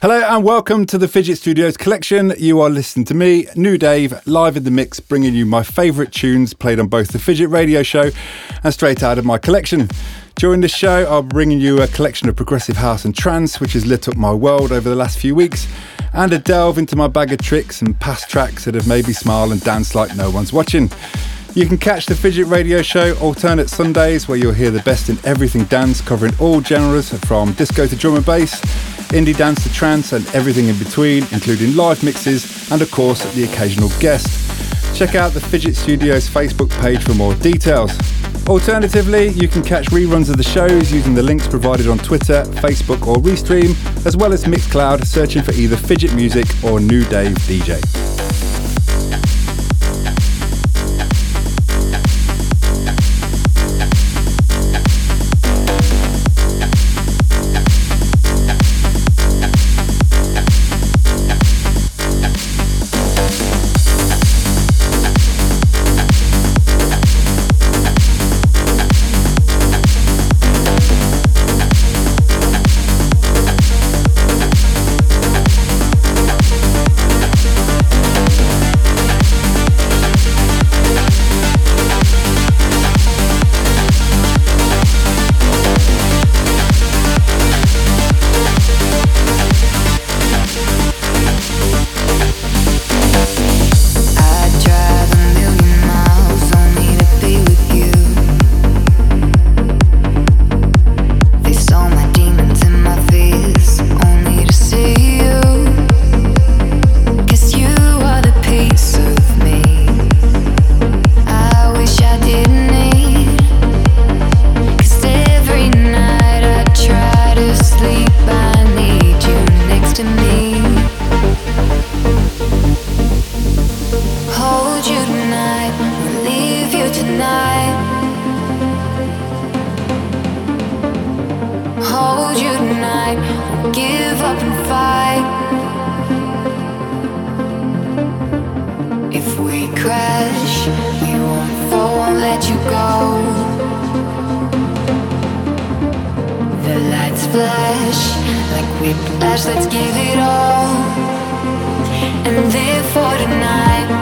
Hello and welcome to the Fidget Studios collection. You are listening to me, New Dave, live in the mix, bringing you my favourite tunes played on both the Fidget Radio Show and straight out of my collection. During this show, I'll be bringing you a collection of progressive house and trance, which has lit up my world over the last few weeks, and a delve into my bag of tricks and past tracks that have made me smile and dance like no one's watching. You can catch the Fidget Radio Show alternate Sundays, where you'll hear the best in everything dance, covering all genres from disco to drum and bass indie dance to trance, and everything in between, including live mixes and, of course, the occasional guest. Check out the Fidget Studios Facebook page for more details. Alternatively, you can catch reruns of the shows using the links provided on Twitter, Facebook, or Restream, as well as Mixcloud, searching for either Fidget Music or New Dave DJ. flesh like whiplash. Let's give it all and live for tonight.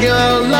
Your life.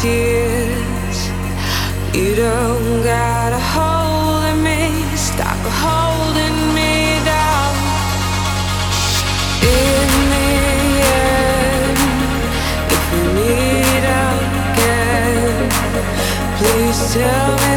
tears. You don't got a hold of me. Stop holding me down. In the end, if we meet again, please tell me.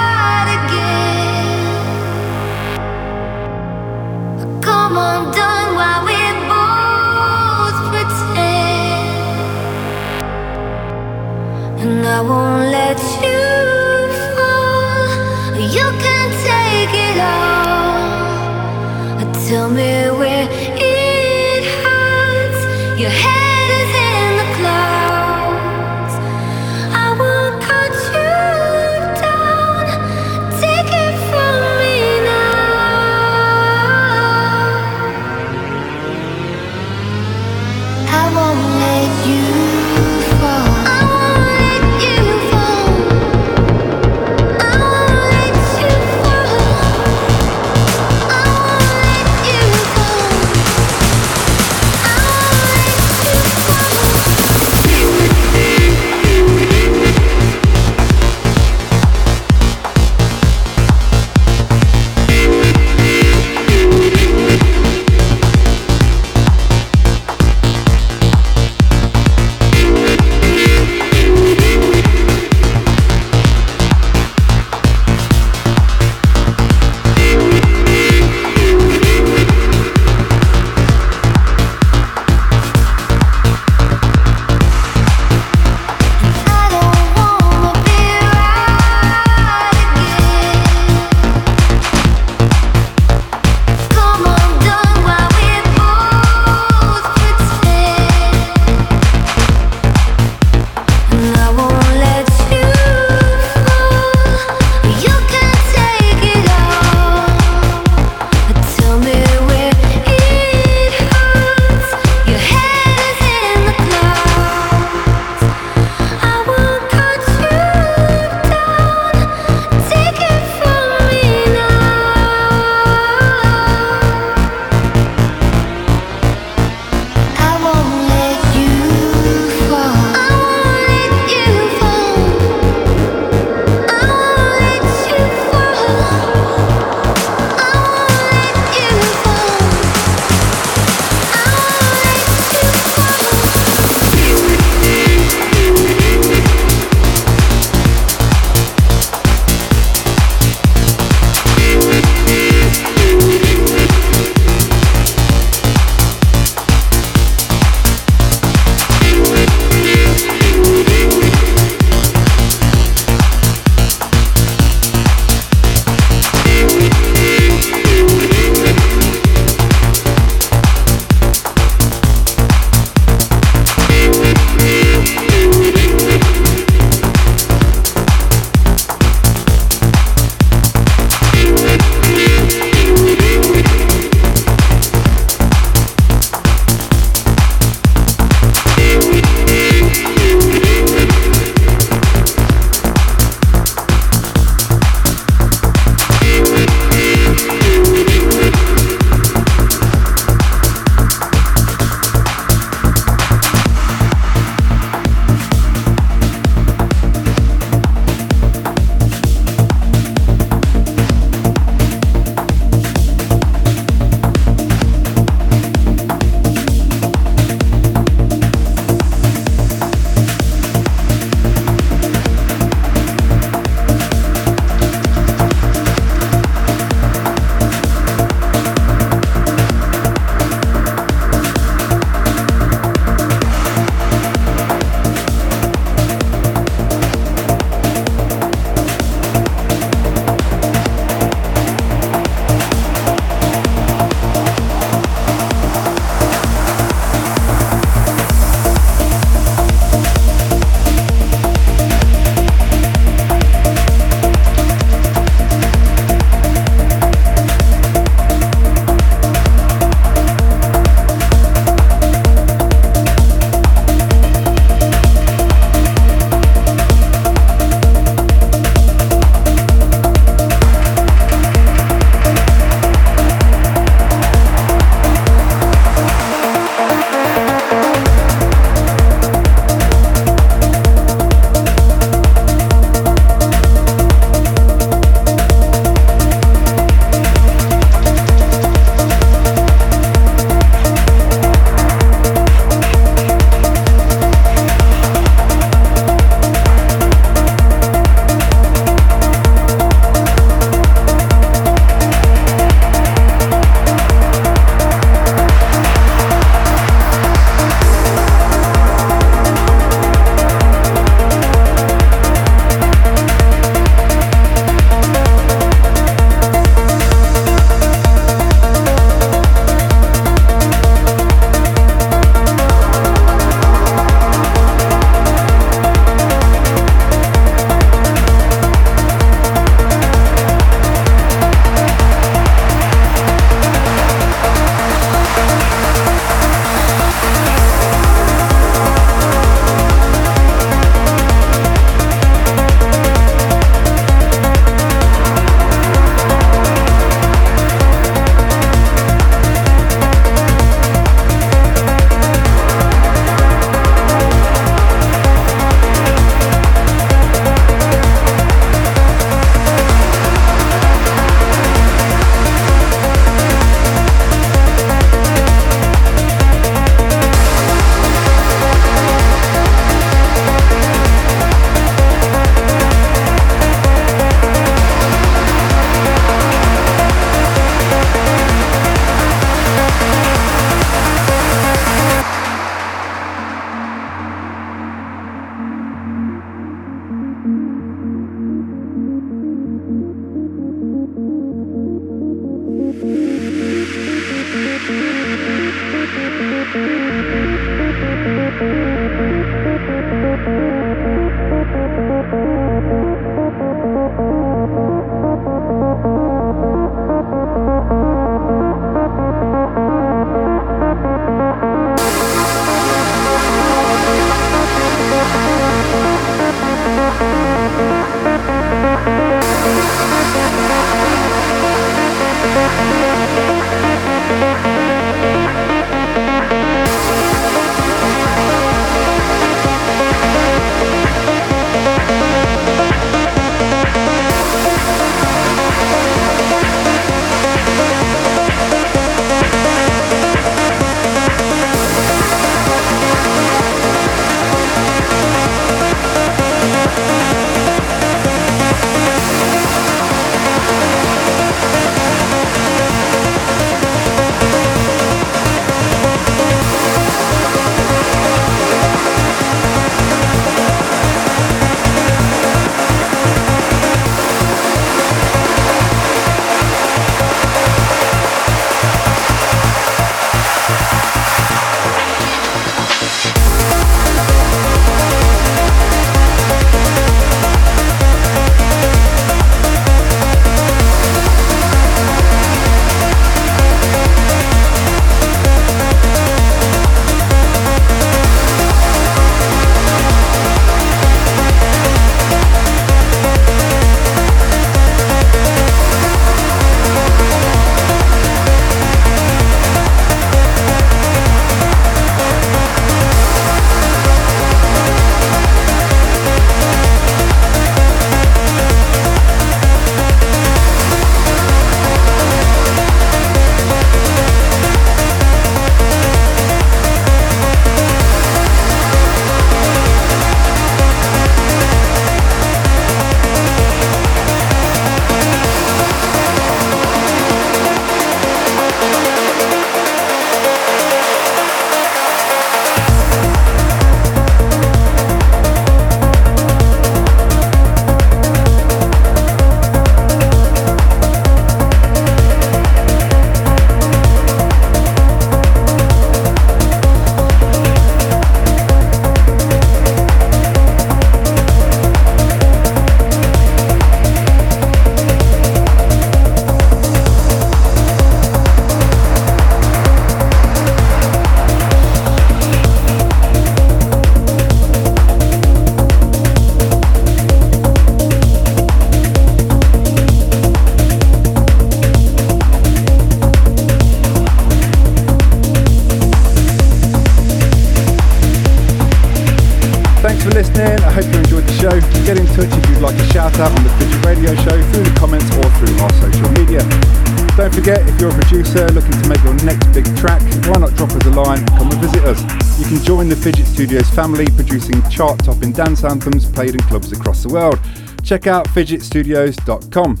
Studios family producing chart topping dance anthems played in clubs across the world. Check out fidgetstudios.com.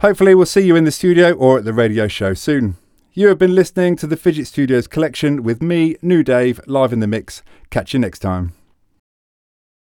Hopefully, we'll see you in the studio or at the radio show soon. You have been listening to the Fidget Studios collection with me, New Dave, live in the mix. Catch you next time.